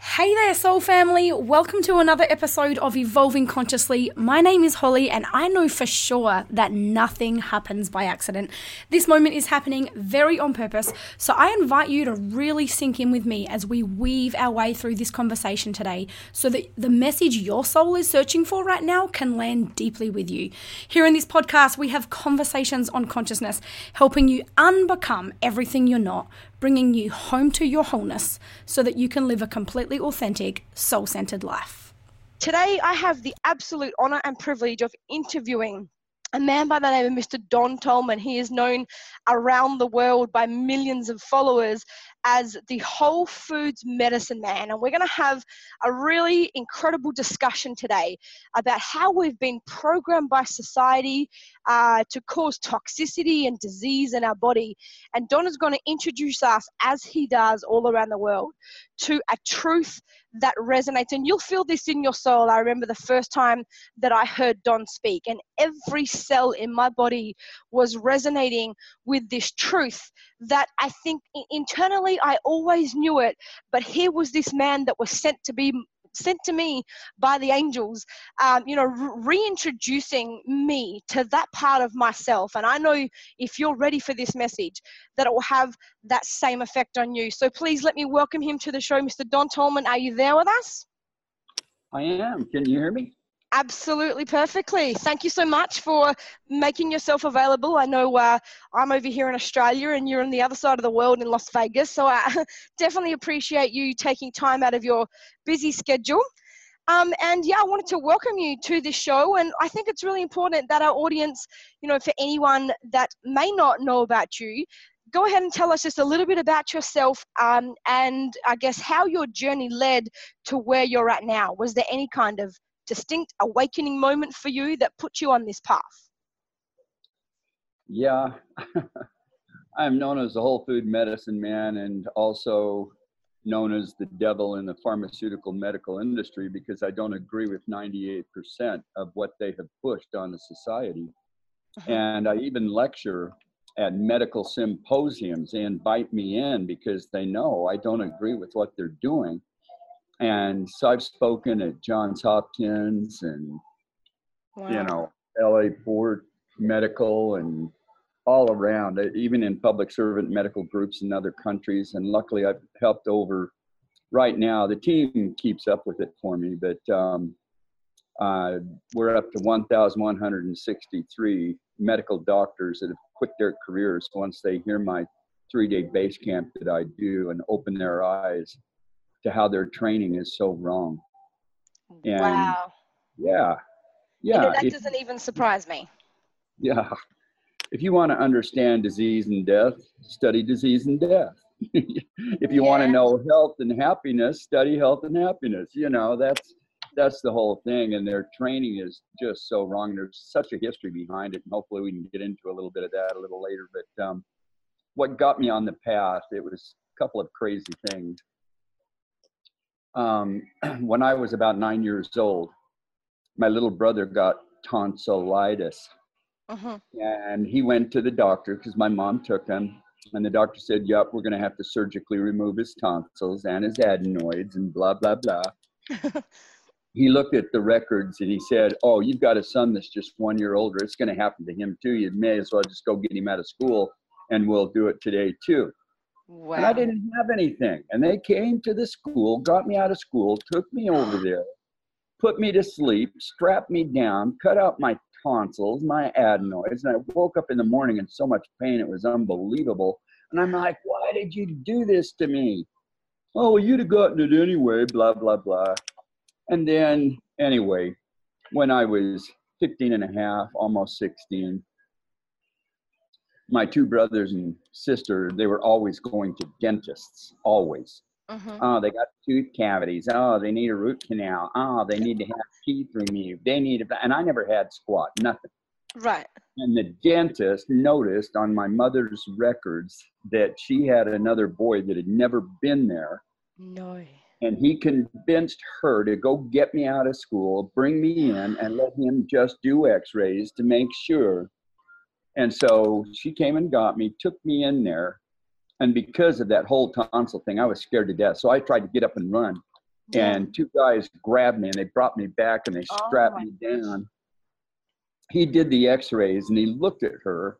Hey there, Soul Family. Welcome to another episode of Evolving Consciously. My name is Holly, and I know for sure that nothing happens by accident. This moment is happening very on purpose, so I invite you to really sink in with me as we weave our way through this conversation today so that the message your soul is searching for right now can land deeply with you. Here in this podcast, we have conversations on consciousness, helping you unbecome everything you're not bringing you home to your wholeness so that you can live a completely authentic, soul centered life. Today, I have the absolute honor and privilege of interviewing a man by the name of Mr. Don Tolman. He is known around the world by millions of followers as the Whole Foods Medicine Man. And we're going to have a really incredible discussion today about how we've been programmed by society uh, to cause toxicity and disease in our body. And Don is going to introduce us, as he does all around the world, to a truth that resonates. And you'll feel this in your soul. I remember the first time that I heard Don speak, and every cell in my body was resonating with this truth that I think internally I always knew it. But here was this man that was sent to be sent to me by the angels, um, you know, reintroducing me to that part of myself. And I know if you're ready for this message, that it will have that same effect on you. So please let me welcome him to the show, Mr. Don Tolman. Are you there with us? I am. Can you hear me? Absolutely perfectly. Thank you so much for making yourself available. I know uh, I'm over here in Australia and you're on the other side of the world in Las Vegas, so I definitely appreciate you taking time out of your busy schedule. Um, and yeah, I wanted to welcome you to this show. And I think it's really important that our audience, you know, for anyone that may not know about you, go ahead and tell us just a little bit about yourself um, and I guess how your journey led to where you're at now. Was there any kind of distinct awakening moment for you that put you on this path? Yeah, I'm known as the whole food medicine man and also known as the devil in the pharmaceutical medical industry because I don't agree with 98% of what they have pushed on the society. Uh-huh. And I even lecture at medical symposiums. They invite me in because they know I don't agree with what they're doing and so I've spoken at Johns Hopkins and wow. you know LA Port Medical and all around, even in public servant medical groups in other countries. And luckily, I've helped over. Right now, the team keeps up with it for me, but um, uh, we're up to 1,163 medical doctors that have quit their careers once they hear my three-day base camp that I do and open their eyes to how their training is so wrong. And wow. Yeah. Yeah. You know, that if, doesn't even surprise me. Yeah. If you want to understand disease and death, study disease and death. if you yeah. want to know health and happiness, study health and happiness. You know, that's that's the whole thing. And their training is just so wrong. There's such a history behind it, and hopefully we can get into a little bit of that a little later. But um, what got me on the path, it was a couple of crazy things um, when I was about nine years old, my little brother got tonsillitis. Uh-huh. And he went to the doctor because my mom took him. And the doctor said, Yep, we're going to have to surgically remove his tonsils and his adenoids and blah, blah, blah. he looked at the records and he said, Oh, you've got a son that's just one year older. It's going to happen to him too. You may as well just go get him out of school and we'll do it today too. Wow. And I didn't have anything. And they came to the school, got me out of school, took me over there, put me to sleep, strapped me down, cut out my tonsils, my adenoids. And I woke up in the morning in so much pain, it was unbelievable. And I'm like, why did you do this to me? Oh, well, you'd have gotten it anyway, blah, blah, blah. And then, anyway, when I was 15 and a half, almost 16, my two brothers and sister, they were always going to dentists, always. Uh-huh. Oh, they got tooth cavities. Oh, they need a root canal. Oh, they need to have teeth removed. They need, a, and I never had squat, nothing. Right. And the dentist noticed on my mother's records that she had another boy that had never been there. No. And he convinced her to go get me out of school, bring me in, and let him just do x rays to make sure and so she came and got me, took me in there. And because of that whole tonsil thing, I was scared to death. So I tried to get up and run. Yeah. And two guys grabbed me and they brought me back and they oh strapped oh me down. He did the x rays and he looked at her,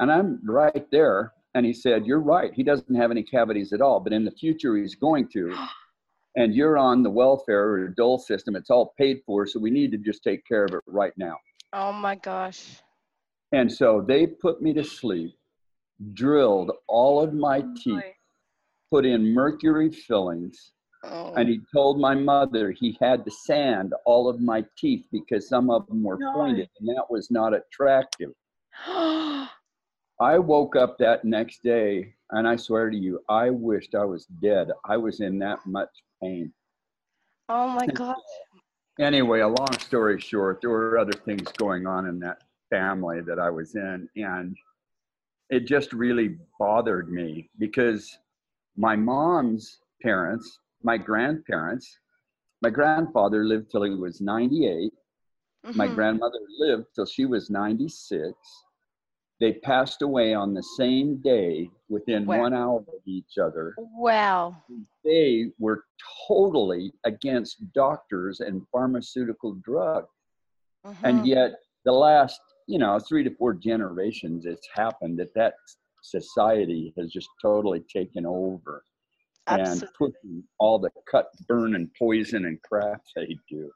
and I'm right there. And he said, You're right. He doesn't have any cavities at all, but in the future, he's going to. and you're on the welfare or dole system. It's all paid for, so we need to just take care of it right now. Oh my gosh. And so they put me to sleep, drilled all of my oh teeth, boy. put in mercury fillings, oh. and he told my mother he had to sand all of my teeth because some of them were no. pointed, and that was not attractive. I woke up that next day and I swear to you, I wished I was dead. I was in that much pain. Oh my God. anyway, a long story short, there were other things going on in that family that I was in. And it just really bothered me because my mom's parents, my grandparents, my grandfather lived till he was 98. Mm-hmm. My grandmother lived till she was 96 they passed away on the same day within wow. one hour of each other. Wow. They were totally against doctors and pharmaceutical drugs. Mm-hmm. And yet, the last, you know, three to four generations, it's happened that that society has just totally taken over Absolutely. and pushing all the cut, burn, and poison and crap they do.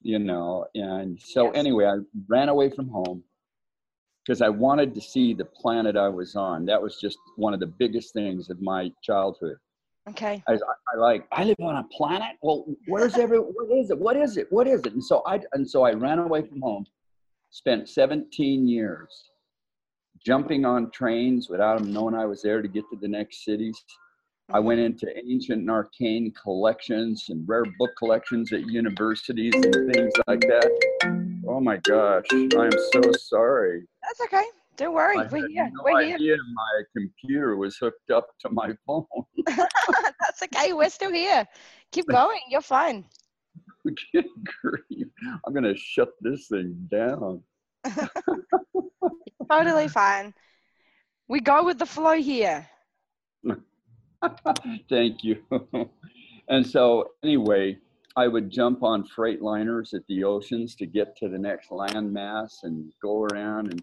You know, and so yes. anyway, I ran away from home because I wanted to see the planet I was on. That was just one of the biggest things of my childhood. Okay. I, I like I live on a planet. Well, where's every? What is it? What is it? What is it? And so I and so I ran away from home. Spent 17 years jumping on trains without them knowing I was there to get to the next cities. I went mm-hmm. into ancient and arcane collections and rare book collections at universities and things like that. Oh my gosh, I am so sorry. That's okay. Don't worry. I We're here. No We're idea here. My computer was hooked up to my phone. That's okay. We're still here. Keep going. You're fine. Good grief. I'm going to shut this thing down. totally fine. We go with the flow here. Thank you. and so, anyway, I would jump on freight liners at the oceans to get to the next landmass and go around and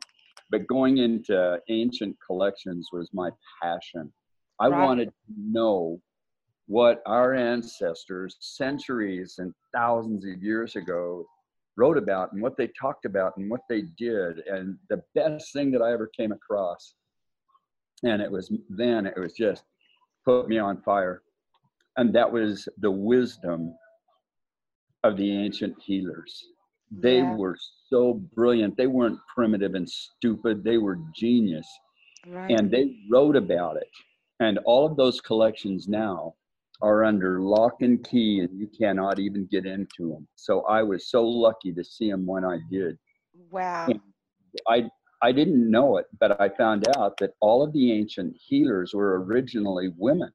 but going into ancient collections was my passion. I right. wanted to know what our ancestors centuries and thousands of years ago wrote about and what they talked about and what they did and the best thing that I ever came across and it was then it was just put me on fire and that was the wisdom of the ancient healers. They yeah. were so brilliant. They weren't primitive and stupid. They were genius. Right. And they wrote about it. And all of those collections now are under lock and key, and you cannot even get into them. So I was so lucky to see them when I did. Wow. And I I didn't know it, but I found out that all of the ancient healers were originally women.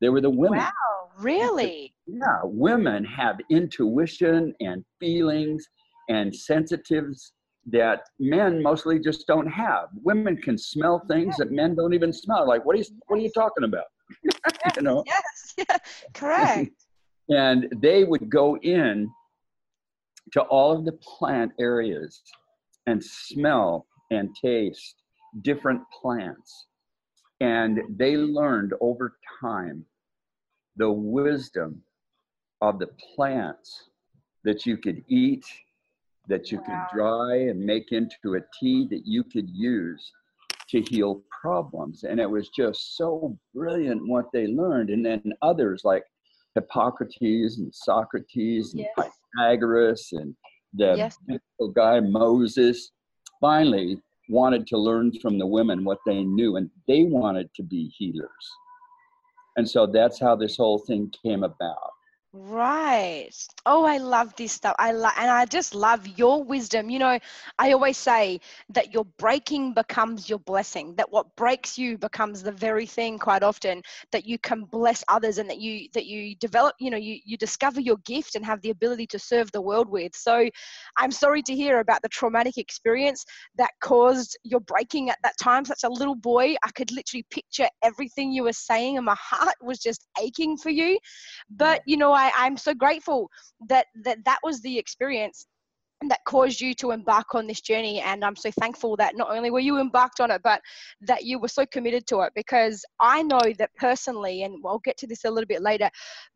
They were the women. Wow. Really? Yeah, women have intuition and feelings and sensitives that men mostly just don't have. Women can smell things that men don't even smell. Like, what are you, what are you talking about? Yes, you know? Yes, yeah, correct. and they would go in to all of the plant areas and smell and taste different plants. And they learned over time the wisdom of the plants that you could eat, that you wow. could dry and make into a tea that you could use to heal problems. And it was just so brilliant what they learned. And then others like Hippocrates and Socrates and yes. Pythagoras and the yes. guy Moses finally wanted to learn from the women what they knew and they wanted to be healers. And so that's how this whole thing came about. Right. Oh, I love this stuff. I love, and I just love your wisdom. You know, I always say that your breaking becomes your blessing. That what breaks you becomes the very thing. Quite often, that you can bless others, and that you that you develop. You know, you you discover your gift and have the ability to serve the world with. So, I'm sorry to hear about the traumatic experience that caused your breaking at that time. Such a little boy, I could literally picture everything you were saying, and my heart was just aching for you. But you know, I I'm so grateful that, that that was the experience that caused you to embark on this journey and i'm so thankful that not only were you embarked on it but that you were so committed to it because i know that personally and i'll get to this a little bit later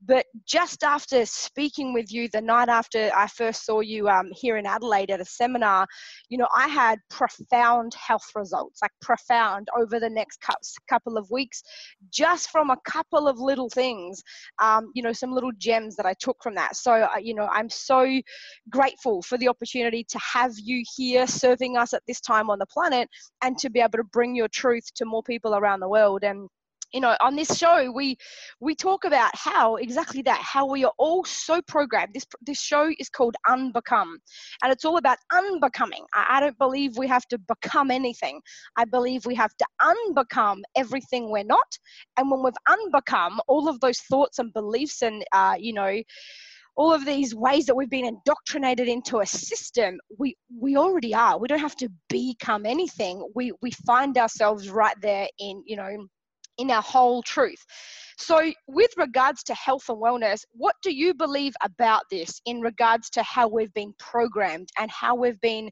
but just after speaking with you the night after i first saw you um, here in adelaide at a seminar you know i had profound health results like profound over the next couple of weeks just from a couple of little things um, you know some little gems that i took from that. So uh, you know i'm so grateful for the opportunity to have you here serving us at this time on the planet and to be able to bring your truth to more people around the world. And you know on this show we we talk about how exactly that how we are all so programmed. This this show is called unbecome and it's all about unbecoming. I, I don't believe we have to become anything. I believe we have to unbecome everything we're not. And when we've unbecome all of those thoughts and beliefs and uh, you know all of these ways that we've been indoctrinated into a system we we already are. We don't have to become anything. We we find ourselves right there in you know in our whole truth. So with regards to health and wellness what do you believe about this in regards to how we've been programmed and how we've been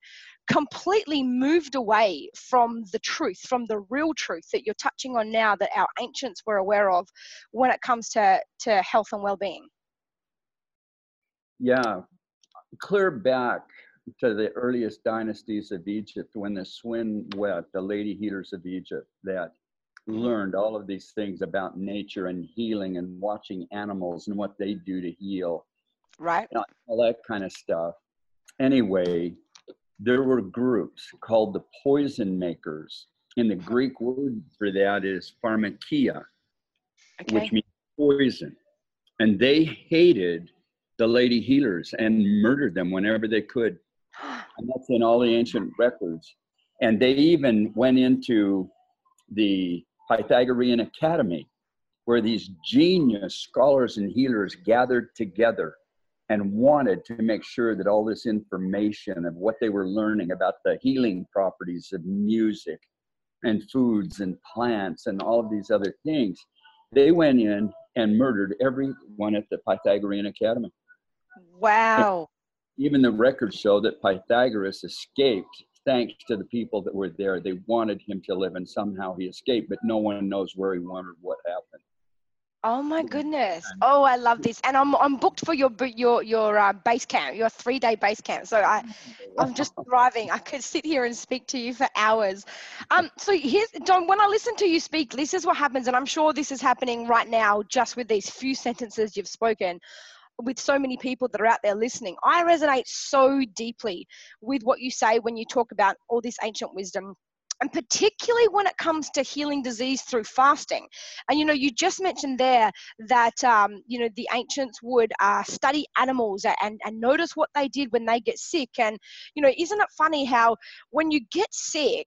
completely moved away from the truth from the real truth that you're touching on now that our ancients were aware of when it comes to to health and well-being yeah, clear back to the earliest dynasties of Egypt when the Swin-wet, the lady healers of Egypt, that learned all of these things about nature and healing and watching animals and what they do to heal. Right. all that kind of stuff. Anyway, there were groups called the poison makers. And the Greek word for that is pharmakeia, okay. which means poison. And they hated the lady healers and murdered them whenever they could. And that's in all the ancient records. And they even went into the Pythagorean Academy, where these genius scholars and healers gathered together and wanted to make sure that all this information of what they were learning about the healing properties of music and foods and plants and all of these other things, they went in and murdered everyone at the Pythagorean Academy. Wow. Even the records show that Pythagoras escaped thanks to the people that were there. They wanted him to live, and somehow he escaped, but no one knows where he went or what happened. Oh my goodness! Oh, I love this, and I'm I'm booked for your your your uh, base camp, your three day base camp. So I, I'm just thriving. I could sit here and speak to you for hours. Um, so here's Don. When I listen to you speak, this is what happens, and I'm sure this is happening right now, just with these few sentences you've spoken with so many people that are out there listening. I resonate so deeply with what you say when you talk about all this ancient wisdom and particularly when it comes to healing disease through fasting and you know you just mentioned there that um, you know the ancients would uh, study animals and, and notice what they did when they get sick and you know isn't it funny how when you get sick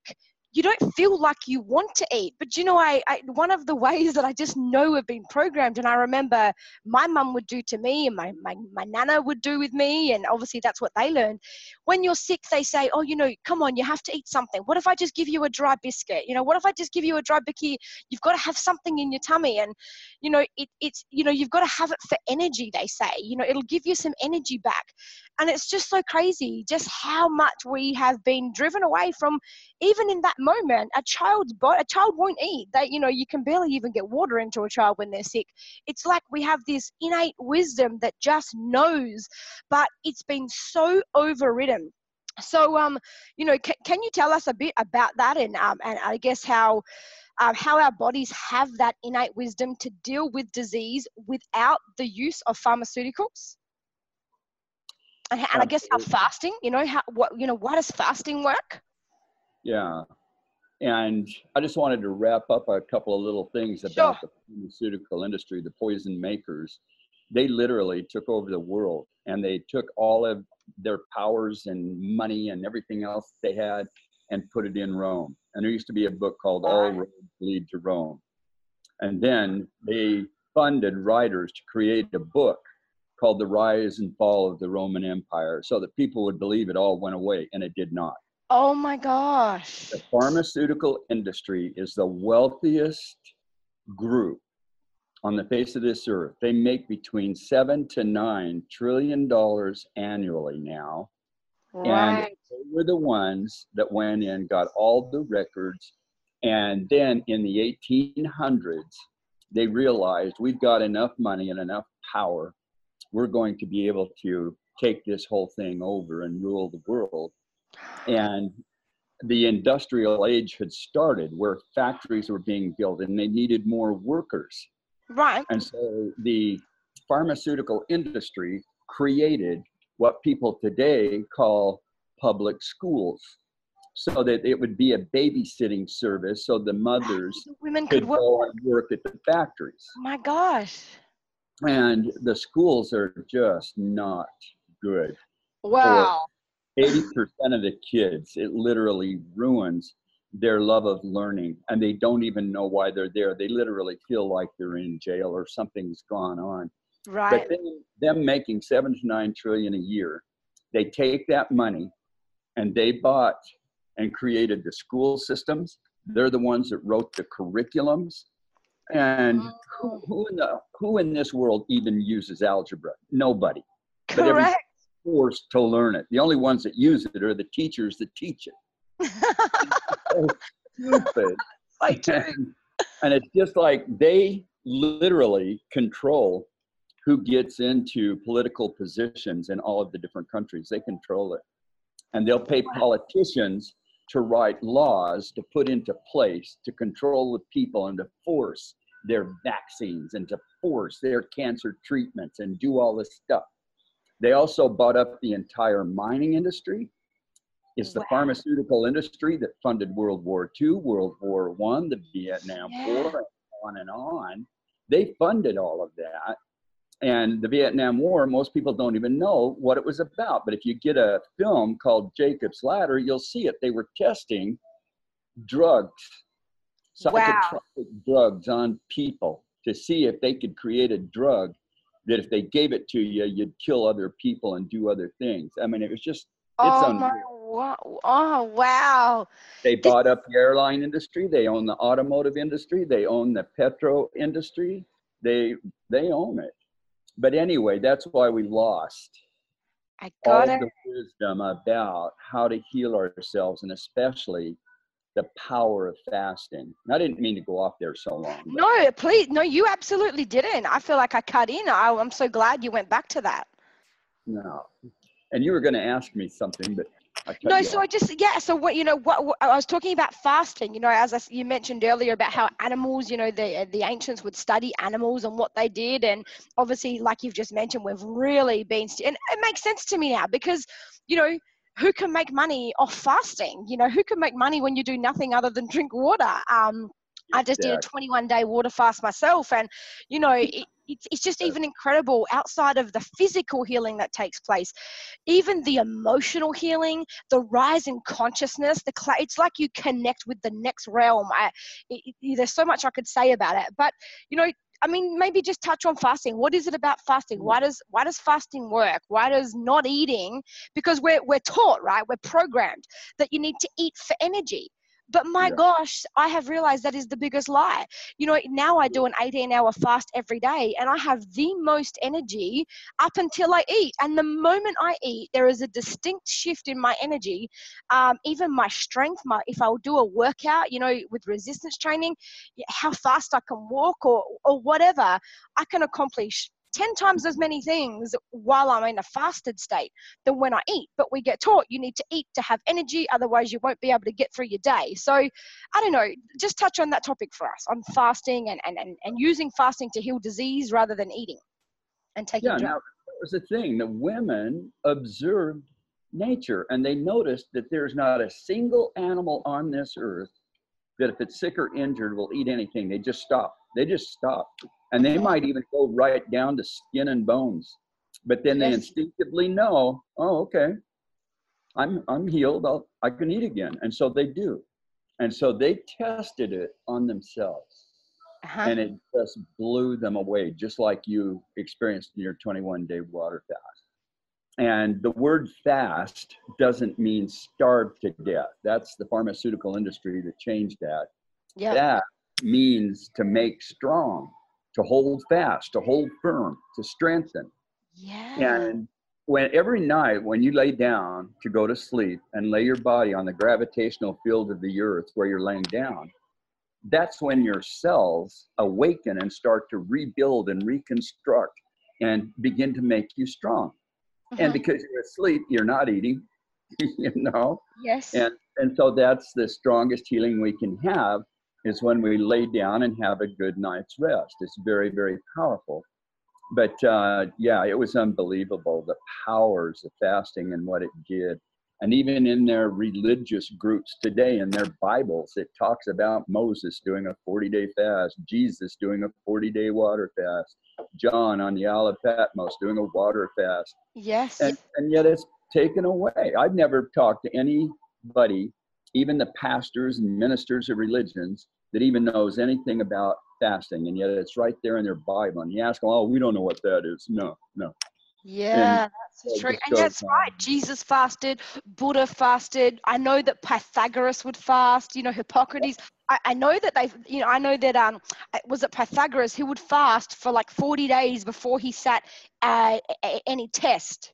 you don't feel like you want to eat. But you know, I, I, one of the ways that I just know have been programmed, and I remember my mum would do to me, and my, my my nana would do with me, and obviously that's what they learned. When you're sick, they say, "Oh, you know, come on, you have to eat something. What if I just give you a dry biscuit? You know, what if I just give you a dry biscuit? You've got to have something in your tummy, and you know, it, it's you know, you've got to have it for energy. They say, you know, it'll give you some energy back, and it's just so crazy, just how much we have been driven away from, even in that moment, a child's body, a child won't eat. They, you know, you can barely even get water into a child when they're sick. It's like we have this innate wisdom that just knows, but it's been so overridden. So, um, you know, can, can you tell us a bit about that, and um, and I guess how. Um, how our bodies have that innate wisdom to deal with disease without the use of pharmaceuticals? And, and I guess how fasting, you know, how what you know, why does fasting work? Yeah. And I just wanted to wrap up a couple of little things about sure. the pharmaceutical industry, the poison makers. they literally took over the world and they took all of their powers and money and everything else they had and put it in Rome. And there used to be a book called All Roads Lead to Rome. And then they funded writers to create a book called The Rise and Fall of the Roman Empire so that people would believe it all went away, and it did not. Oh my gosh. The pharmaceutical industry is the wealthiest group on the face of this earth. They make between seven to nine trillion dollars annually now. Right. And they were the ones that went in, got all the records. And then in the 1800s, they realized we've got enough money and enough power. We're going to be able to take this whole thing over and rule the world. And the industrial age had started where factories were being built and they needed more workers. Right. And so the pharmaceutical industry created what people today call public schools so that it would be a babysitting service so the mothers women could, could work. go and work at the factories. Oh my gosh. And the schools are just not good. Wow. 80% of the kids, it literally ruins their love of learning and they don't even know why they're there. They literally feel like they're in jail or something's gone on. Right. But then, them making seven to nine trillion a year, they take that money and they bought and created the school systems. They're the ones that wrote the curriculums. And who, mm. who in the who in this world even uses algebra? Nobody. Correct. Forced to learn it. The only ones that use it are the teachers that teach it so stupid. Like, and, and it's just like they literally control who gets into political positions in all of the different countries. They control it. And they'll pay politicians to write laws to put into place to control the people and to force their vaccines and to force their cancer treatments and do all this stuff. They also bought up the entire mining industry. It's the wow. pharmaceutical industry that funded World War II, World War One, the Vietnam yeah. War, on and on. They funded all of that. And the Vietnam War, most people don't even know what it was about. But if you get a film called Jacob's Ladder, you'll see it. They were testing drugs, psychotropic wow. drugs on people to see if they could create a drug that if they gave it to you, you'd kill other people and do other things. I mean, it was just, it's oh unreal. Wow. Oh, wow. They bought up the airline industry. They own the automotive industry. They own the petro industry. They they own it. But anyway, that's why we lost I got all it. the wisdom about how to heal ourselves and especially the power of fasting. And I didn't mean to go off there so long. But. No, please. No, you absolutely didn't. I feel like I cut in. I, I'm so glad you went back to that. No. And you were going to ask me something, but no, so I just yeah. So what you know, what, what, I was talking about fasting. You know, as I, you mentioned earlier about how animals, you know, the the ancients would study animals and what they did, and obviously, like you've just mentioned, we've really been, and it makes sense to me now because, you know, who can make money off fasting? You know, who can make money when you do nothing other than drink water? Um, I just did a 21 day water fast myself, and you know, it, it's, it's just even incredible outside of the physical healing that takes place even the emotional healing the rise in consciousness the cl- it's like you connect with the next realm I, it, it, there's so much i could say about it but you know I mean, maybe just touch on fasting. What is it about fasting? Why mm. does why does fasting work? Why does not eating? Because we're we're taught, right? We're programmed that you need to eat for energy. But my yeah. gosh, I have realized that is the biggest lie. You know, now I do an 18 hour fast every day and I have the most energy up until I eat. And the moment I eat, there is a distinct shift in my energy. Um, even my strength, my, if I'll do a workout, you know, with resistance training, how fast I can walk or, or whatever, I can accomplish 10 times as many things while I'm in a fasted state than when I eat. But we get taught you need to eat to have energy, otherwise, you won't be able to get through your day. So, I don't know, just touch on that topic for us on fasting and, and, and, and using fasting to heal disease rather than eating and taking yeah, drugs. Now, that was the thing the women observed nature and they noticed that there's not a single animal on this earth that if it's sick or injured will eat anything. They just stop. They just stop. And they might even go right down to skin and bones. But then they instinctively know, oh, okay, I'm, I'm healed. I'll, I can eat again. And so they do. And so they tested it on themselves. Uh-huh. And it just blew them away, just like you experienced in your 21 day water fast. And the word fast doesn't mean starve to death. That's the pharmaceutical industry that changed that. Yeah. That means to make strong, to hold fast, to hold firm, to strengthen. Yeah. And when every night when you lay down to go to sleep and lay your body on the gravitational field of the earth where you're laying down, that's when your cells awaken and start to rebuild and reconstruct and begin to make you strong. And uh-huh. because you're asleep, you're not eating, you know? Yes. And and so that's the strongest healing we can have is when we lay down and have a good night's rest. It's very, very powerful. But uh, yeah, it was unbelievable the powers of fasting and what it did. And even in their religious groups today, in their Bibles, it talks about Moses doing a 40 day fast, Jesus doing a 40 day water fast, John on the Isle of Patmos doing a water fast. Yes. And, and yet it's taken away. I've never talked to anybody, even the pastors and ministers of religions, that even knows anything about fasting, and yet it's right there in their Bible. And you ask them, oh, we don't know what that is. No, no. Yeah, and that's true. And that's right. Jesus fasted, Buddha fasted. I know that Pythagoras would fast, you know, Hippocrates. I, I know that they, you know, I know that, um, was it Pythagoras who would fast for like 40 days before he sat uh, any test?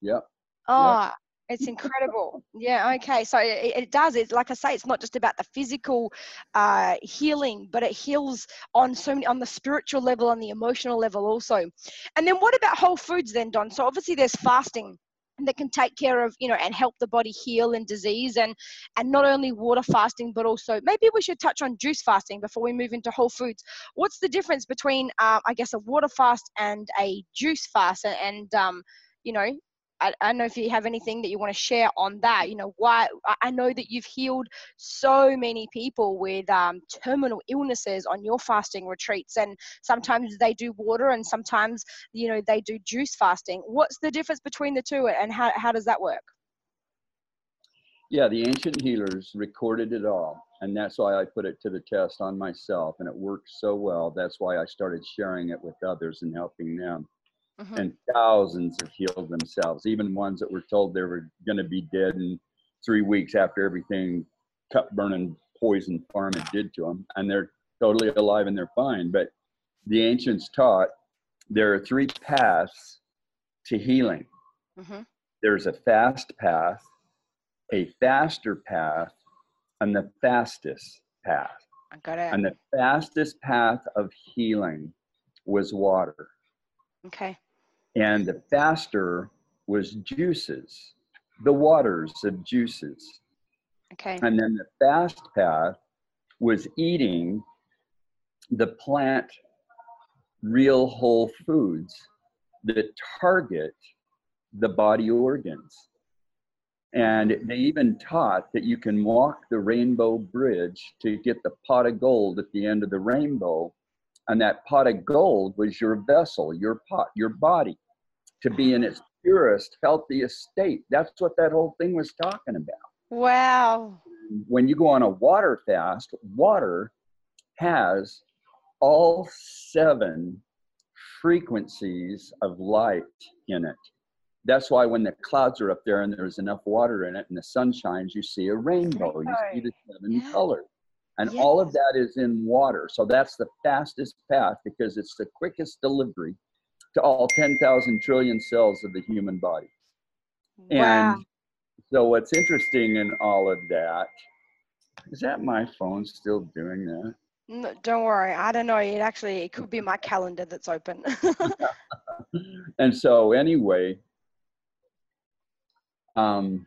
Yeah. Oh, yep. It's incredible. yeah. Okay. So it, it, does. It's like I say, it's not just about the physical uh, healing, but it heals on so many on the spiritual level, on the emotional level also. And then what about whole foods then, Don? So obviously there's fasting that can take care of you know and help the body heal and disease and and not only water fasting but also maybe we should touch on juice fasting before we move into whole foods what's the difference between uh, i guess a water fast and a juice fast and, and um, you know I, don't know if you have anything that you want to share on that. You know, why I know that you've healed so many people with um, terminal illnesses on your fasting retreats, and sometimes they do water, and sometimes you know they do juice fasting. What's the difference between the two, and how how does that work? Yeah, the ancient healers recorded it all, and that's why I put it to the test on myself, and it worked so well. That's why I started sharing it with others and helping them mm-hmm. and thousands have healed themselves, even ones that were told they were going to be dead in three weeks after everything cup burning poison pharma did to them, and they're totally alive and they're fine. But the ancients taught there are three paths to healing. Mm-hmm. There's a fast path, a faster path, and the fastest path. I got it. And the fastest path of healing was water. Okay. And the faster was juices, the waters of juices. Okay. And then the fast path was eating the plant real whole foods that target the body organs. And they even taught that you can walk the rainbow bridge to get the pot of gold at the end of the rainbow. And that pot of gold was your vessel, your pot, your body to be in its purest, healthiest state. That's what that whole thing was talking about. Wow. When you go on a water fast, water has all seven frequencies of light in it. That's why when the clouds are up there and there's enough water in it and the sun shines, you see a rainbow. You see the seven yeah. colors. And yes. all of that is in water. So that's the fastest path because it's the quickest delivery to all 10,000 trillion cells of the human body. Wow. And so, what's interesting in all of that is that my phone still doing that? No, don't worry. I don't know. It actually it could be my calendar that's open. and so, anyway, um,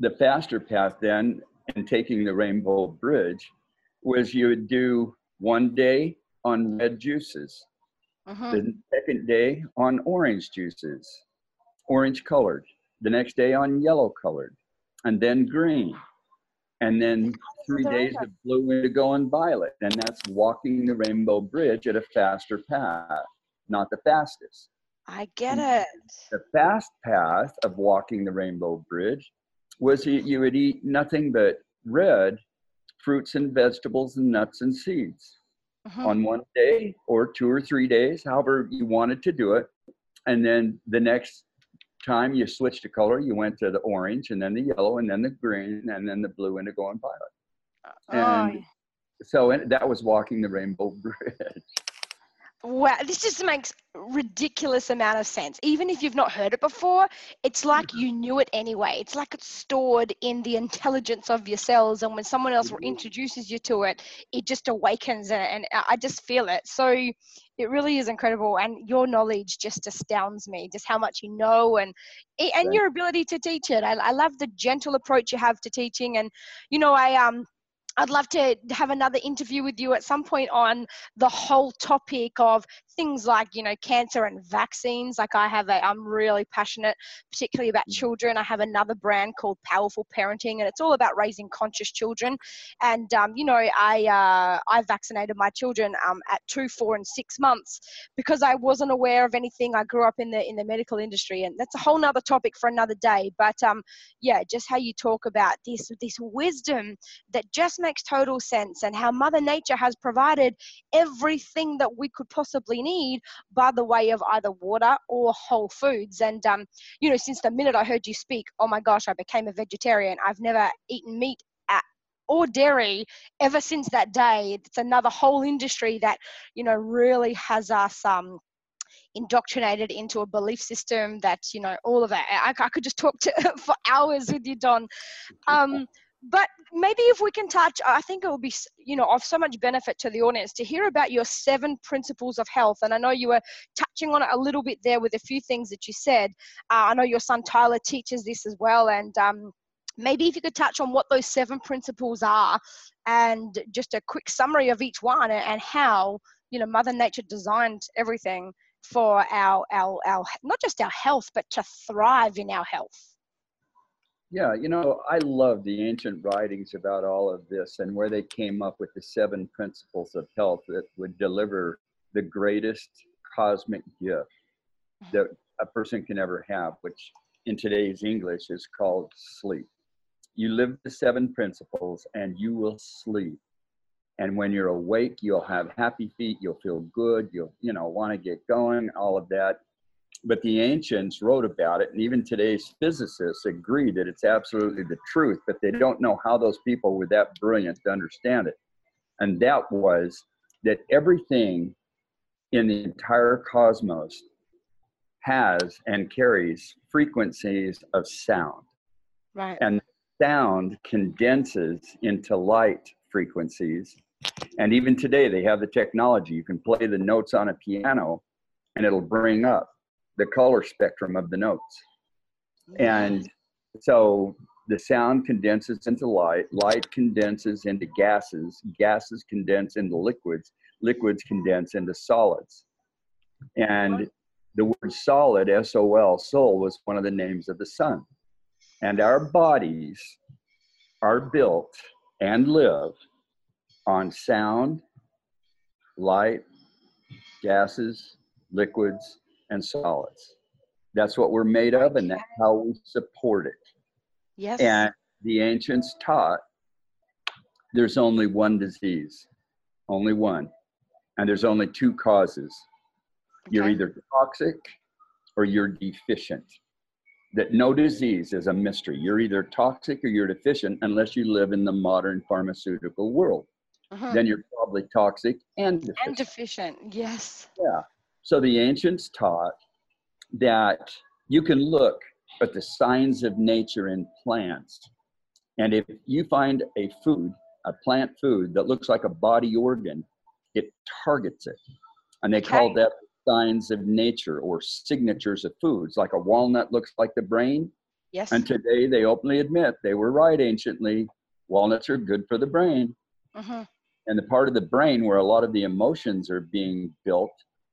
the faster path then, in taking the Rainbow Bridge, was you would do one day on red juices, uh-huh. The second day on orange juices, orange colored. The next day on yellow colored, and then green. and then three days of blue indigo and violet and that's walking the rainbow bridge at a faster path not the fastest i get it the fast path of walking the rainbow bridge was you would eat nothing but red fruits and vegetables and nuts and seeds uh-huh. on one day or two or three days however you wanted to do it and then the next time you switched the color, you went to the orange and then the yellow and then the green and then the blue and indigo and violet. And oh. so that was walking the rainbow bridge. Wow, this just makes ridiculous amount of sense. Even if you've not heard it before, it's like mm-hmm. you knew it anyway. It's like it's stored in the intelligence of your cells, and when someone else mm-hmm. introduces you to it, it just awakens, and, and I just feel it. So it really is incredible, and your knowledge just astounds me. Just how much you know, and and your ability to teach it. I, I love the gentle approach you have to teaching, and you know, I um I'd love to have another interview with you at some point on the whole topic of things like, you know, cancer and vaccines. Like I have a, I'm really passionate, particularly about mm. children. I have another brand called Powerful Parenting, and it's all about raising conscious children. And, um, you know, I, uh, I vaccinated my children um, at two, four, and six months because I wasn't aware of anything. I grew up in the, in the medical industry, and that's a whole nother topic for another day. But um, yeah, just how you talk about this, this wisdom that just makes total sense and how Mother Nature has provided everything that we could possibly need by the way of either water or whole foods. And, um, you know, since the minute I heard you speak, oh my gosh, I became a vegetarian. I've never eaten meat or dairy ever since that day. It's another whole industry that, you know, really has us um, indoctrinated into a belief system that you know all of that i, I could just talk to for hours with you don um, but maybe if we can touch i think it will be you know of so much benefit to the audience to hear about your seven principles of health. And i know you were touching on it a little bit there with a few things that you said. Uh, i know your son tyler teaches this as well. And um, maybe if you could touch on what those seven principles are and just a quick summary of each one and how you know mother nature designed everything for our our our not just our health but to thrive in our health yeah, you know, I love the ancient writings about all of this and where they came up with the seven principles of health that would deliver the greatest cosmic gift that a person can ever have, which in today's English is called sleep. You live the seven principles and you will sleep. And when you're awake, you'll have happy feet, you'll feel good, you'll, you know, want to get going, all of that but the ancients wrote about it and even today's physicists agree that it's absolutely the truth but they don't know how those people were that brilliant to understand it. And that was that everything in the entire cosmos has and carries frequencies of sound. Right. And sound condenses into light frequencies. And even today they have the technology. You can play the notes on a piano and it'll bring up the color spectrum of the notes. And so the sound condenses into light, light condenses into gases, gases condense into liquids, liquids condense into solids. And the word solid, S O L, soul, was one of the names of the sun. And our bodies are built and live on sound, light, gases, liquids, and solids. That's what we're made of, and that's how we support it. Yes. And the ancients taught there's only one disease, only one, and there's only two causes. Okay. You're either toxic or you're deficient. That no disease is a mystery. You're either toxic or you're deficient unless you live in the modern pharmaceutical world. Uh-huh. Then you're probably toxic and deficient. And deficient, yes. Yeah. So the ancients taught that you can look at the signs of nature in plants. And if you find a food, a plant food that looks like a body organ, it targets it. And they okay. call that signs of nature or signatures of foods. Like a walnut looks like the brain. Yes. And today they openly admit they were right anciently. Walnuts are good for the brain. Uh-huh. And the part of the brain where a lot of the emotions are being built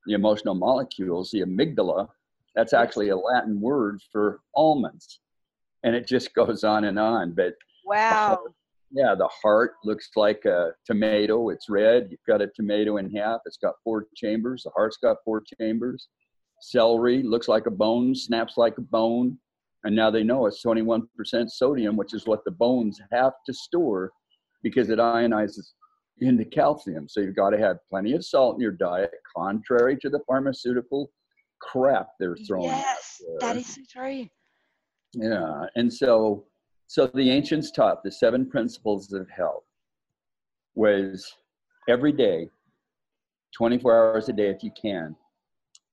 the emotional molecules, the amygdala, that's actually a Latin word for almonds. And it just goes on and on. But wow. Yeah, the heart looks like a tomato. It's red. You've got a tomato in half. It's got four chambers. The heart's got four chambers. Celery looks like a bone, snaps like a bone. And now they know it's 21% sodium, which is what the bones have to store because it ionizes into calcium. So you've got to have plenty of salt in your diet, contrary to the pharmaceutical crap they're throwing. Yes, that is so true. Yeah, and so so the ancients taught the seven principles of health was every day, 24 hours a day if you can,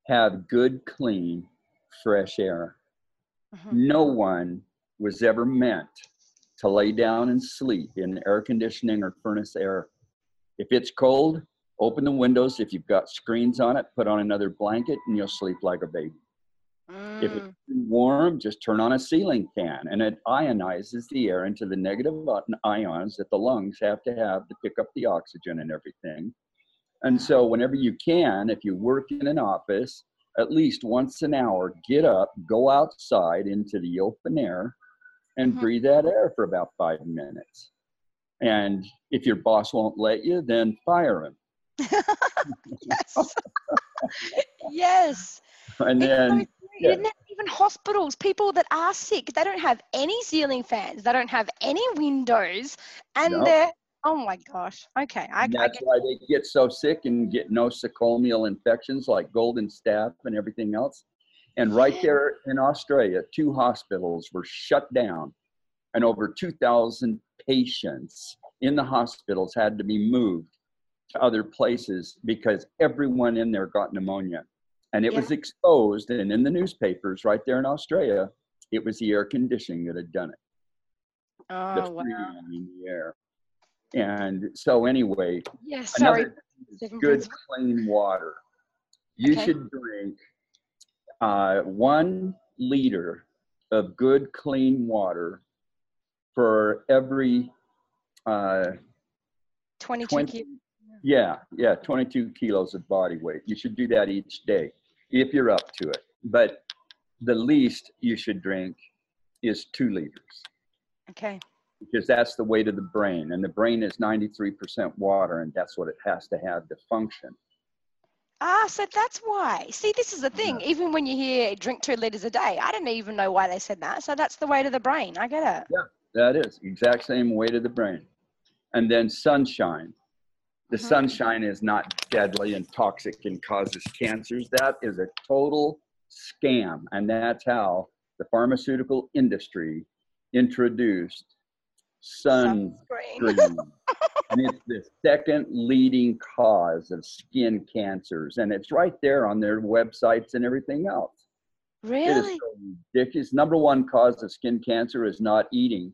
have good, clean, fresh air. Mm-hmm. No one was ever meant to lay down and sleep in air conditioning or furnace air. If it's cold, open the windows. If you've got screens on it, put on another blanket and you'll sleep like a baby. Mm. If it's mm. warm, just turn on a ceiling fan and it ionizes the air into the negative ions that the lungs have to have to pick up the oxygen and everything. And so, whenever you can, if you work in an office, at least once an hour, get up, go outside into the open air, and mm-hmm. breathe that air for about five minutes. And if your boss won't let you, then fire him. yes. yes. And then, yeah. even hospitals, people that are sick, they don't have any ceiling fans, they don't have any windows, and no. they're Oh my gosh. Okay. I, that's I why they get so sick and get nosocomial infections like golden staph and everything else. And right there in Australia, two hospitals were shut down, and over 2,000 patients in the hospitals had to be moved to other places because everyone in there got pneumonia. And it yeah. was exposed, and in the newspapers right there in Australia, it was the air conditioning that had done it. Oh, the wow. in the air. And so, anyway, yeah, sorry. good, clean water. You okay. should drink uh, one liter of good, clean water for every uh, 22 20, kilos. Yeah, yeah, 22 kilos of body weight. You should do that each day if you're up to it. But the least you should drink is two liters. Okay because that's the weight of the brain and the brain is 93% water and that's what it has to have to function ah so that's why see this is the thing yeah. even when you hear drink two liters a day i didn't even know why they said that so that's the weight of the brain i get it yeah that is exact same weight of the brain and then sunshine the mm-hmm. sunshine is not deadly and toxic and causes cancers that is a total scam and that's how the pharmaceutical industry introduced sunscreen. and it's the second leading cause of skin cancers. And it's right there on their websites and everything else. Really? It is so ridiculous. Number one cause of skin cancer is not eating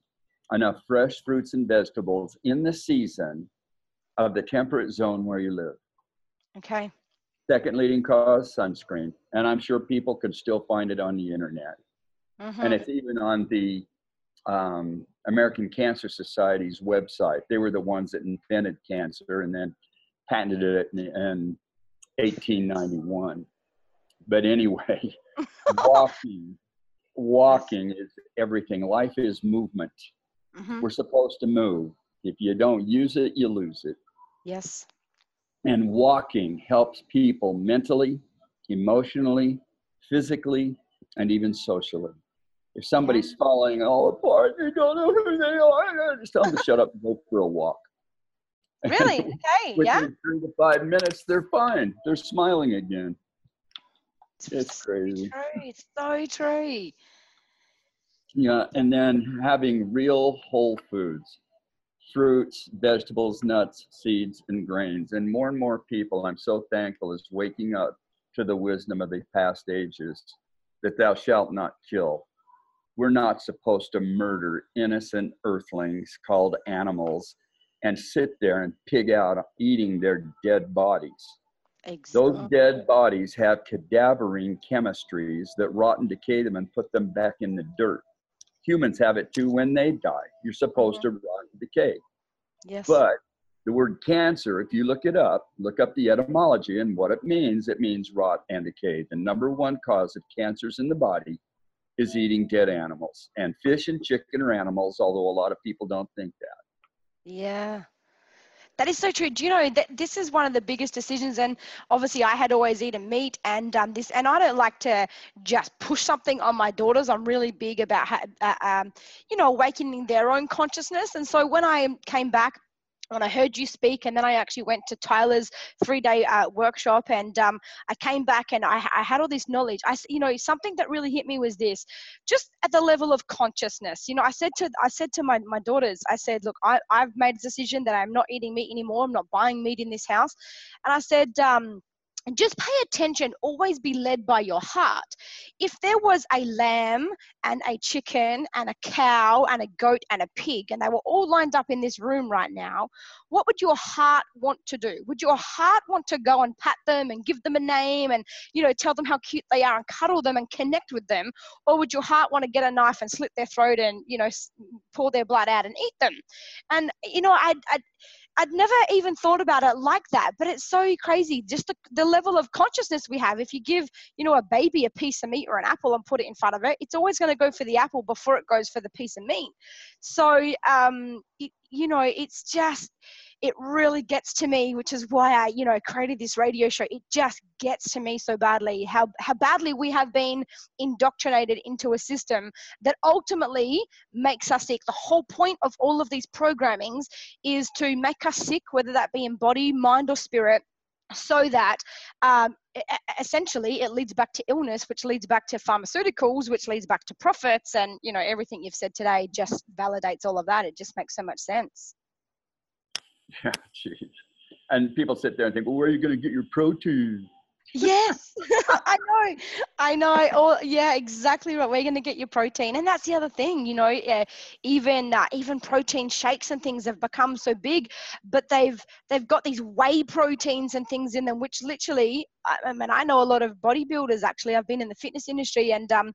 enough fresh fruits and vegetables in the season of the temperate zone where you live. Okay. Second leading cause, sunscreen. And I'm sure people can still find it on the internet. Mm-hmm. And it's even on the um, American Cancer Society's website. They were the ones that invented cancer and then patented it in, in 1891. But anyway, walking, walking is everything. Life is movement. Mm-hmm. We're supposed to move. If you don't use it, you lose it. Yes. And walking helps people mentally, emotionally, physically, and even socially. If somebody's falling all apart, you don't know who they are. Just tell them to shut up and go for a walk. Really? Okay. Yeah. three to five minutes, they're fine. They're smiling again. It's, it's crazy. True. It's so true. Yeah, and then having real whole foods, fruits, vegetables, nuts, seeds, and grains. And more and more people, I'm so thankful, is waking up to the wisdom of the past ages that thou shalt not kill we're not supposed to murder innocent earthlings called animals and sit there and pig out eating their dead bodies. Exactly. Those dead bodies have cadaverine chemistries that rot and decay them and put them back in the dirt. Humans have it too when they die. You're supposed mm-hmm. to rot and decay. Yes. But the word cancer, if you look it up, look up the etymology and what it means, it means rot and decay. The number one cause of cancers in the body is eating dead animals. And fish and chicken are animals, although a lot of people don't think that. Yeah. That is so true. Do you know that this is one of the biggest decisions? And obviously, I had always eaten meat, and um, this, and I don't like to just push something on my daughters. I'm really big about, uh, um, you know, awakening their own consciousness. And so when I came back when I heard you speak, and then I actually went to Tyler's three-day uh, workshop, and um, I came back and I, I, had all this knowledge. I, you know, something that really hit me was this, just at the level of consciousness. You know, I said to I said to my, my daughters, I said, look, I, I've made a decision that I'm not eating meat anymore. I'm not buying meat in this house, and I said. Um, just pay attention, always be led by your heart. If there was a lamb and a chicken and a cow and a goat and a pig, and they were all lined up in this room right now, what would your heart want to do? Would your heart want to go and pat them and give them a name and, you know, tell them how cute they are and cuddle them and connect with them? Or would your heart want to get a knife and slit their throat and, you know, pour their blood out and eat them? And, you know, I, I I'd never even thought about it like that, but it's so crazy. Just the, the level of consciousness we have. If you give, you know, a baby a piece of meat or an apple and put it in front of it, it's always going to go for the apple before it goes for the piece of meat. So, um, it, you know, it's just, it really gets to me, which is why I, you know, created this radio show. It just gets to me so badly how how badly we have been indoctrinated into a system that ultimately makes us sick. The whole point of all of these programmings is to make us sick, whether that be in body, mind, or spirit so that um, essentially it leads back to illness which leads back to pharmaceuticals which leads back to profits and you know everything you've said today just validates all of that it just makes so much sense Yeah, geez. And people sit there and think, well, where are you going to get your protein? Yes, I know, I know. Oh, yeah, exactly right. We're going to get your protein, and that's the other thing, you know. Yeah, even uh, even protein shakes and things have become so big, but they've they've got these whey proteins and things in them, which literally, I mean, I know a lot of bodybuilders. Actually, I've been in the fitness industry, and um,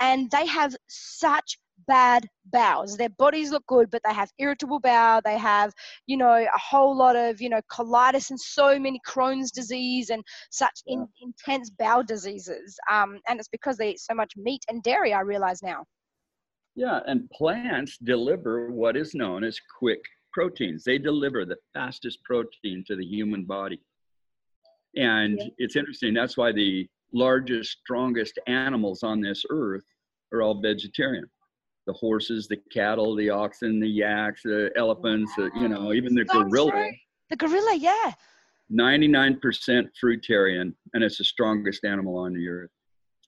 and they have such bad bowels. Their bodies look good, but they have irritable bowel. They have, you know, a whole lot of, you know, colitis and so many Crohn's disease and such in, intense bowel diseases. Um, and it's because they eat so much meat and dairy, I realize now. Yeah, and plants deliver what is known as quick proteins. They deliver the fastest protein to the human body. And yeah. it's interesting, that's why the largest, strongest animals on this earth are all vegetarian the horses, the cattle, the oxen, the yaks, the elephants, uh, you know, even the gorilla. The gorilla, yeah. 99% fruitarian, and it's the strongest animal on the earth.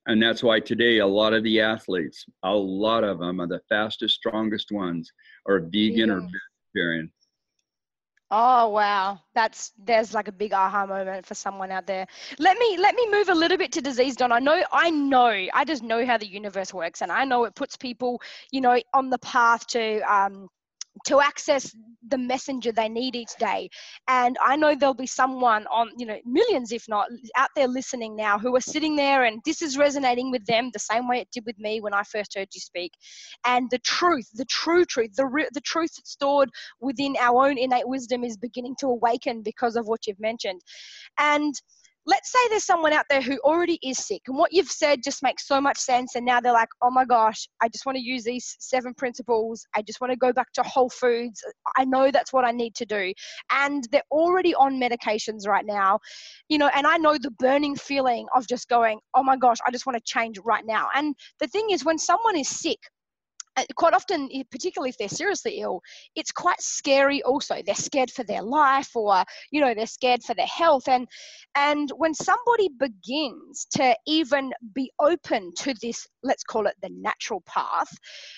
And that's why today a lot of the athletes, a lot of them are the fastest, strongest ones, are vegan yeah. or vegetarian. Oh wow, that's there's like a big aha moment for someone out there. Let me let me move a little bit to disease, Don. I know I know I just know how the universe works, and I know it puts people, you know, on the path to um, to access the messenger they need each day. And I know there'll be someone on, you know, millions, if not, out there listening now who are sitting there and this is resonating with them the same way it did with me when I first heard you speak. And the truth, the true truth, the, re- the truth that's stored within our own innate wisdom is beginning to awaken because of what you've mentioned. And let's say there's someone out there who already is sick and what you've said just makes so much sense and now they're like oh my gosh i just want to use these seven principles. I just want to go back to whole foods. I know that's what i need to do. And they're already on medications right now you know and i know the burning feeling of just going oh my gosh i just want to change right now. And the thing is when someone is sick Uh, quite often, particularly if they're seriously ill, it's quite scary also. They're scared for their life or, you know, they're scared for their health. And, and when somebody begins to even be open to this, let's call it the natural path,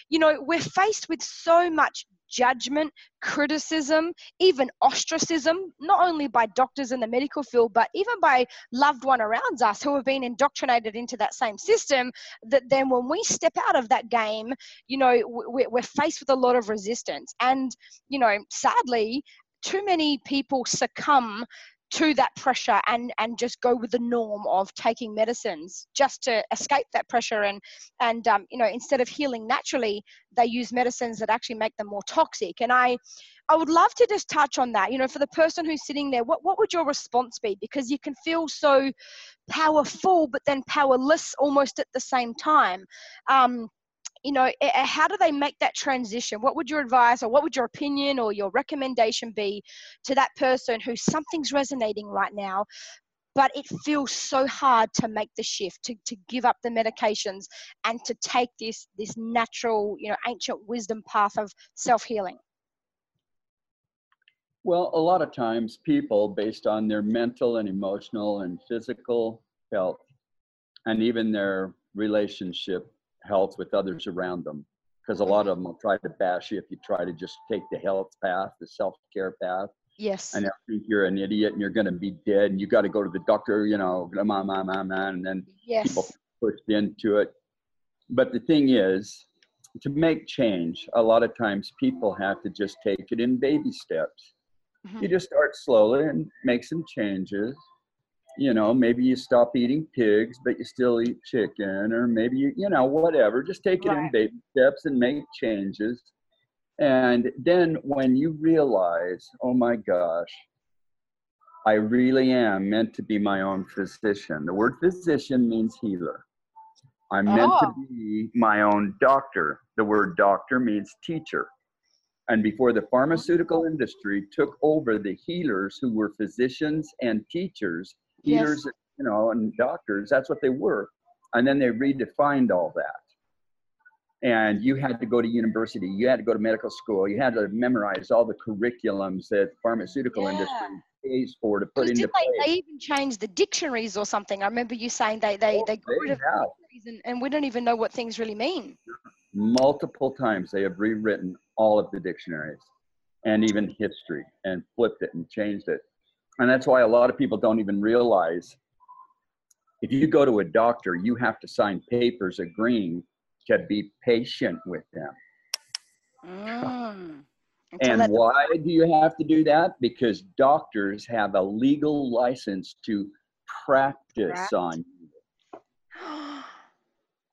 you know, we're faced with so much judgment, criticism, even ostracism, not only by doctors in the medical field, but even by loved one around us who have been indoctrinated into that same system. That then when we step out of that game, you know, we're faced with a lot of resistance. And, you know, sadly, too many people succumb to that pressure and and just go with the norm of taking medicines just to escape that pressure. And and um, you know instead of healing naturally they use medicines that actually make them more toxic. And i i would love to just touch on that. You know for the person who's sitting there what, what would your response be? Because you can feel so powerful but then powerless almost at the same time. Um, you know, how do they make that transition? What would your advice or what would your opinion or your recommendation be to that person who something's resonating right now, but it feels so hard to make the shift, to, to give up the medications and to take this, this natural, you know, ancient wisdom path of self healing? Well, a lot of times people, based on their mental and emotional and physical health, and even their relationship health with others around them because a lot of them will try to bash you if you try to just take the health path, the self care path. Yes. And I think you're an idiot and you're going to be dead and you got to go to the doctor, you know, man, man, man, man. And then yes. people pushed into it. But the thing is, to make change, a lot of times people have to just take it in baby steps. Mm-hmm. You just start slowly and make some changes you know, maybe you stop eating pigs, but you still eat chicken, or maybe you, you know, whatever. Just take it right. in baby steps and make changes. And then when you realize, oh my gosh, I really am meant to be my own physician. The word physician means healer. I'm oh. meant to oh. be my own doctor. The word doctor means teacher. And before the pharmaceutical industry took over the healers who were physicians and teachers, healers, yes. you know, and doctors. That's what they were. And then they redefined all that. And you had to go to university. You had to go to medical school. You had to memorize all the curriculums that pharmaceutical yeah. industry pays for to put into place. They, they even changed the dictionaries or something. I remember you saying they they oh, they got rid of dictionaries and, and we don't even know what things really mean. Multiple times they have rewritten all of the dictionaries and even history and flipped it and changed it and that's why a lot of people don't even realize if you go to a doctor, you have to sign papers agreeing to be patient with them. Mm. And why do you have to do that? Because doctors have a legal license to practice on you.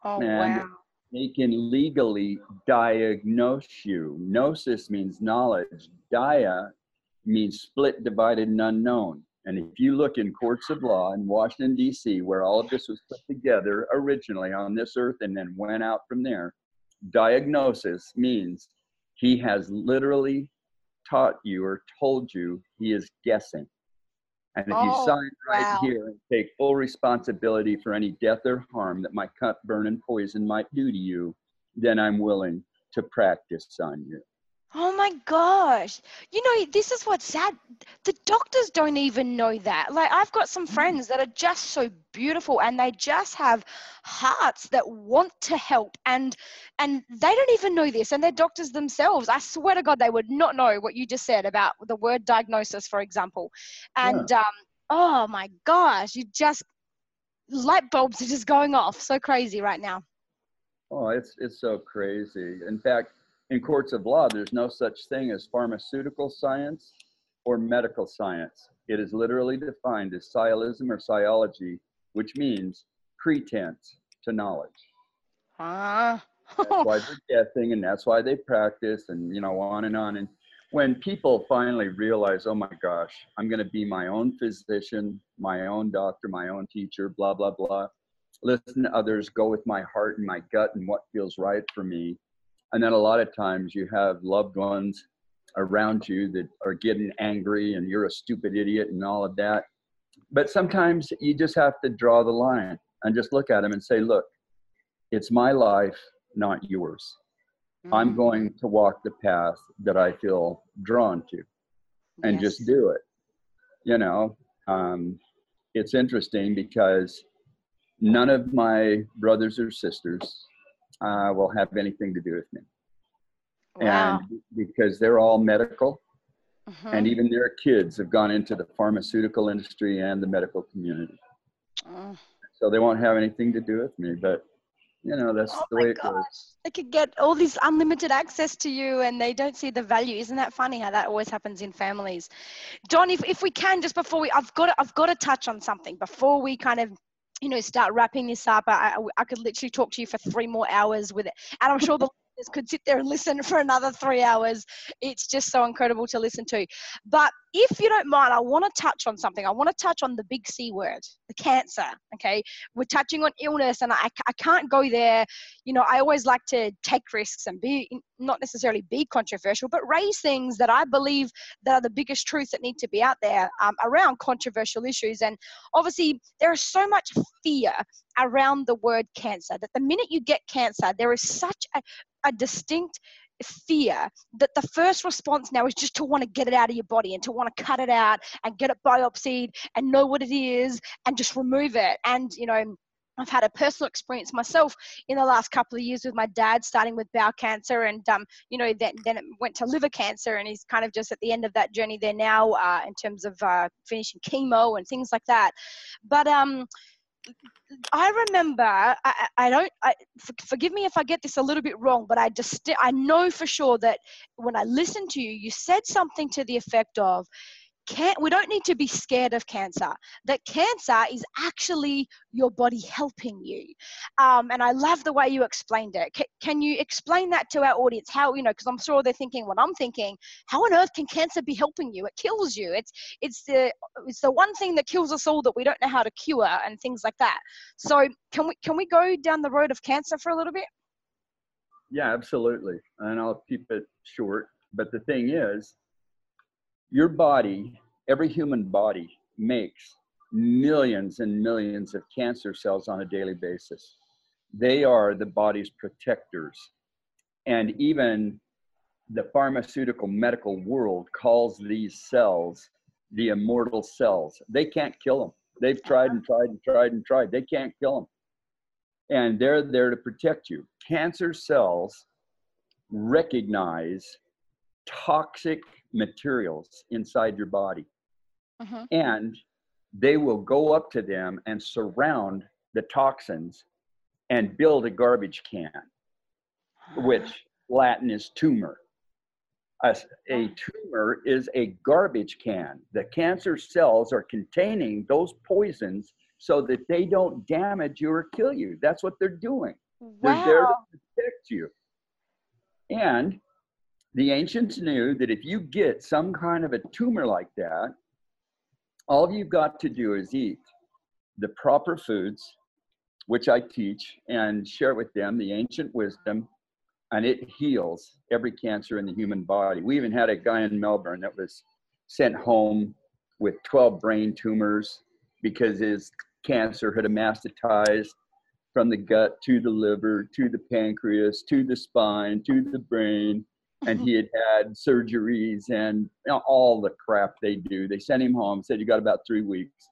oh, and wow. They can legally diagnose you. Gnosis means knowledge. Dia means split, divided, and unknown. And if you look in courts of law in Washington, D.C., where all of this was put together originally on this earth and then went out from there, diagnosis means he has literally taught you or told you he is guessing. And if oh, you sign right wow. here and take full responsibility for any death or harm that my cut, burn, and poison might do to you, then I'm willing to practice on you. Oh my gosh. You know, this is what's sad. The doctors don't even know that. Like, I've got some mm. friends that are just so beautiful and they just have hearts that want to help and and they don't even know this and they're doctors themselves. I swear to God they would not know what you just said about the word diagnosis, for example. And yeah. um oh my gosh, you just light bulbs are just going off so crazy right now. Oh, it's it's so crazy. In fact, in courts of law, there's no such thing as pharmaceutical science or medical science. It is literally defined as sciolism or sciology, which means pretense to knowledge. Ah. that's why they're guessing and that's why they practice and, you know, on and on. And when people finally realize, oh my gosh, I'm going to be my own physician, my own doctor, my own teacher, blah, blah, blah, listen to others, go with my heart and my gut and what feels right for me and then a lot of times you have loved ones around you that are getting angry and you're a stupid idiot and all of that. But sometimes you just have to draw the line and just look at them and say, look, it's my life, not yours. Mm-hmm. I'm going to walk the path that I feel drawn to and yes. just do it. You know, um, it's interesting because none of my brothers or sisters uh, will have anything to do with me. Wow. And because they're all medical, uh-huh. and even their kids have gone into the pharmaceutical industry and the medical community. So they won't have anything to do with me, but you know that's oh the way it gosh. goes. They could get all this unlimited access to you, and they don't see the value. Isn't that funny how that always happens in families? Don, if, if we can, just before we, I've got to, I've got to touch on something before we kind of you know, start wrapping this up. I, I could literally talk to you for three more hours with it. And I'm sure the listeners could sit there and listen for another three hours. It's just so incredible to listen to. But if you don't mind, I want to touch on something. I want to touch on the big C word, the cancer. Okay. We're touching on illness, and I, I can't go there. You know, I always like to take risks and be not necessarily be controversial, but raise things that I believe that are the biggest truths that need to be out there um, around controversial issues. And obviously, there is so much fear around the word cancer that the minute you get cancer, there is such a, a distinct fear that the first response now is just to want to get it out of your body and to want to cut it out and get it biopsied and know what it is and just remove it. And, you know, I've had a personal experience myself in the last couple of years with my dad, starting with bowel cancer, and um, you know, then then it went to liver cancer, and he's kind of just at the end of that journey there now uh, in terms of uh, finishing chemo and things like that. But um, I remember, I, I don't, I, forgive me if I get this a little bit wrong, but I just, I know for sure that when I listened to you, you said something to the effect of, can we don't need to be scared of cancer that cancer is actually your body helping you. Um, and i love the way you explained it. C- can you explain that to our audience? How you know because i'm sure they're thinking what i'm thinking how on earth can cancer be helping you? It kills you. It's it's the it's the one thing that kills us all that we don't know how to cure and things like that. So can we can we go down the road of cancer for a little bit? Yeah absolutely. And i'll keep it short. But the thing is your body, every human body, makes millions and millions of cancer cells on a daily basis. They are the body's protectors. And even the pharmaceutical medical world calls these cells the immortal cells. They can't kill them. They've tried and tried and tried and tried. They can't kill them. And they're there to protect you. Cancer cells recognize toxic materials inside your body. Uh-huh. And they will go up to them and surround the toxins and build a garbage can, which Latin is tumor. A, a, tumor is a garbage can. The cancer cells are containing those poisons so that they don't damage you or kill you. That's what they're doing. Wow. They're there to protect you. And the ancients knew that if you get some kind of a tumor like that, all you've got to do is eat the proper foods, which I teach and share with them the ancient wisdom, and it heals every cancer in the human body. We even had a guy in Melbourne that was sent home with 12 brain tumors because his cancer had metastasized from the gut to the liver to the pancreas to the spine to the brain and he had had surgeries and you know, all the crap they do. They sent him home, said, You got about three weeks.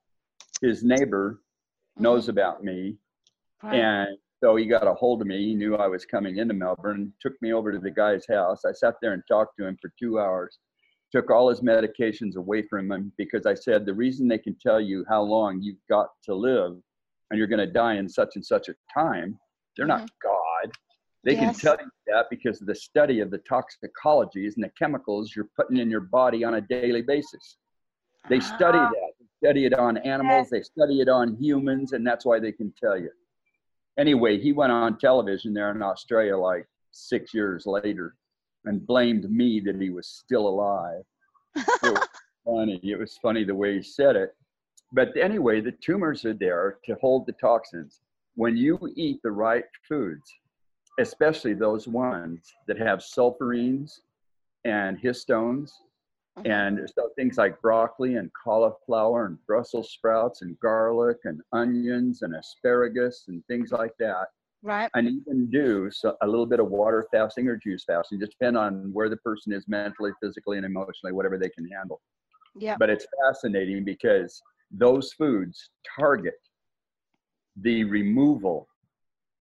His neighbor knows mm-hmm. about me. Right. And so he got a hold of me. He knew I was coming into Melbourne, took me over to the guy's house. I sat there and talked to him for two hours, took all his medications away from him because I said, The reason they can tell you how long you've got to live and you're going to die in such and such a time, they're mm-hmm. not God. They yes. can tell you that because of the study of the toxicologies and the chemicals you're putting in your body on a daily basis. They study uh-huh. that. They study it on animals, they study it on humans, and that's why they can tell you. Anyway, he went on television there in Australia like six years later and blamed me that he was still alive. it was funny. It was funny the way he said it. But anyway, the tumors are there to hold the toxins. When you eat the right foods, especially those ones that have sulfurines and histones. Mm-hmm. And so things like broccoli and cauliflower and Brussels sprouts and garlic and onions and asparagus and things like that. Right. And even do so a little bit of water fasting or juice fasting, just depend on where the person is mentally, physically, and emotionally, whatever they can handle. Yeah. But it's fascinating because those foods target the removal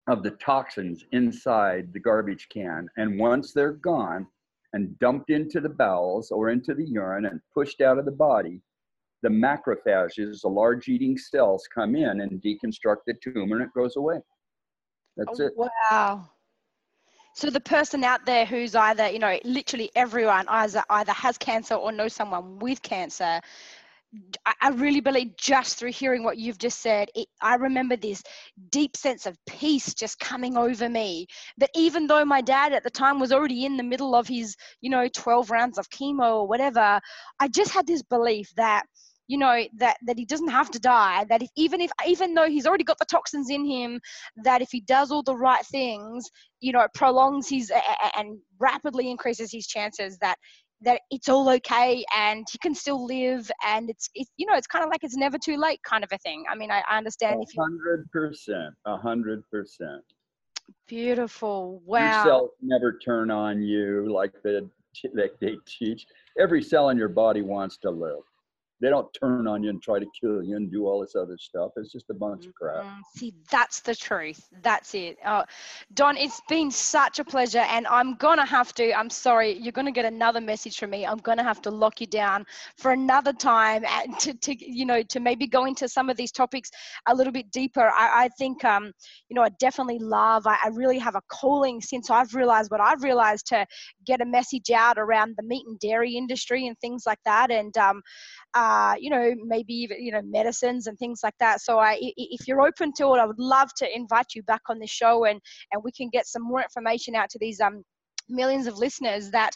of the toxins inside the garbage can. And once they're gone and dumped into the bowels or into the urine and pushed out of the body, the macrophages, the large eating cells, come in and deconstruct the tumor and it goes away. That's oh, it. Wow. So the person out there who's either, you know, literally everyone either either has cancer or knows someone with cancer, I really believe just through hearing what you've just said, it, I remember this deep sense of peace just coming over me. That even though my dad at the time was already in the middle of his, you know, 12 rounds of chemo or whatever, I just had this belief that you know that that he doesn't have to die that if, even if even though he's already got the toxins in him that if he does all the right things you know it prolongs his and rapidly increases his chances that that it's all okay and you can still live and it's, it's you know it's kind of like it's never too late kind of a thing. I mean i, I understand 100%, if you 100% 100% beautiful wow. your cells never turn on you like the like they teach. Every cell in your body wants to live they don't turn on you and try to kill you and do all this other stuff. It's just a bunch of crap. Mm-hmm. See, that's the truth. That's it. Uh, Don, it's been such a pleasure, and I'm gonna have to. I'm sorry, you're gonna get another message from me. I'm gonna have to lock you down for another time, and to, to you know, to maybe go into some of these topics a little bit deeper. I, I think, um, you know, I definitely love. I, I really have a calling since I've realized what I've realized to get a message out around the meat and dairy industry and things like that, and um, uh, you know, maybe even, you know, medicines and things like that. So I, if you're open to it, I would love to invite you back on the show and, and we can get some more information out to these um, millions of listeners that,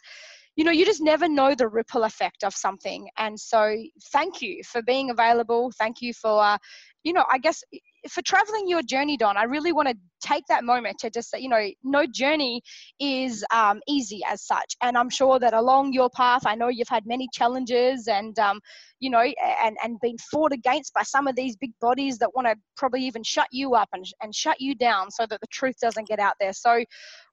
you know, you just never know the ripple effect of something. And so thank you for being available. Thank you for, uh, you know, I guess for traveling your journey, Don, I really want to take that moment to just say, you know, no journey is um, easy as such. And I'm sure that along your path, I know you've had many challenges and, um, you know, and, and been fought against by some of these big bodies that want to probably even shut you up and, and shut you down so that the truth doesn't get out there. So,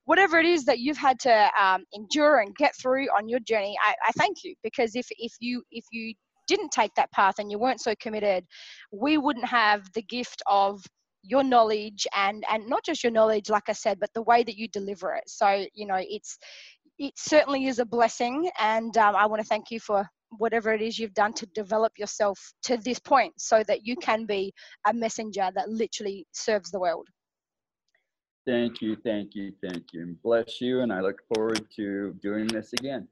whatever it is that you've had to um, endure and get through on your journey, I, I thank you because if, if you if you didn't take that path and you weren't so committed, we wouldn't have the gift of your knowledge and and not just your knowledge like i said but the way that you deliver it. So you know it's it certainly is a blessing and um, i want to thank you for whatever it is you've done to develop yourself to this point so that you can be a messenger that literally serves the world. Thank you thank you thank you. And bless you and i look forward to doing this again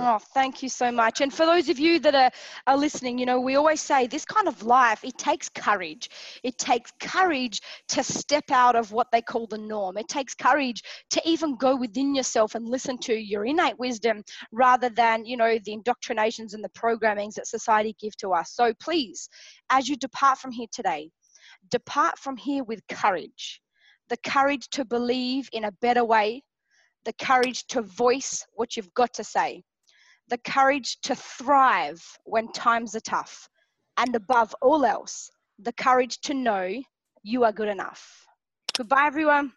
Oh, thank you so much. And for those of you that are, are listening, you know, we always say this kind of life, it takes courage. It takes courage to step out of what they call the norm. It takes courage to even go within yourself and listen to your innate wisdom rather than, you know, the indoctrinations and the programmings that society give to us. So please, as you depart from here today, depart from here with courage. The courage to believe in a better way, the courage to voice what you've got to say, the courage to thrive when times are tough, and above all else, the courage to know you are good enough. Goodbye, everyone.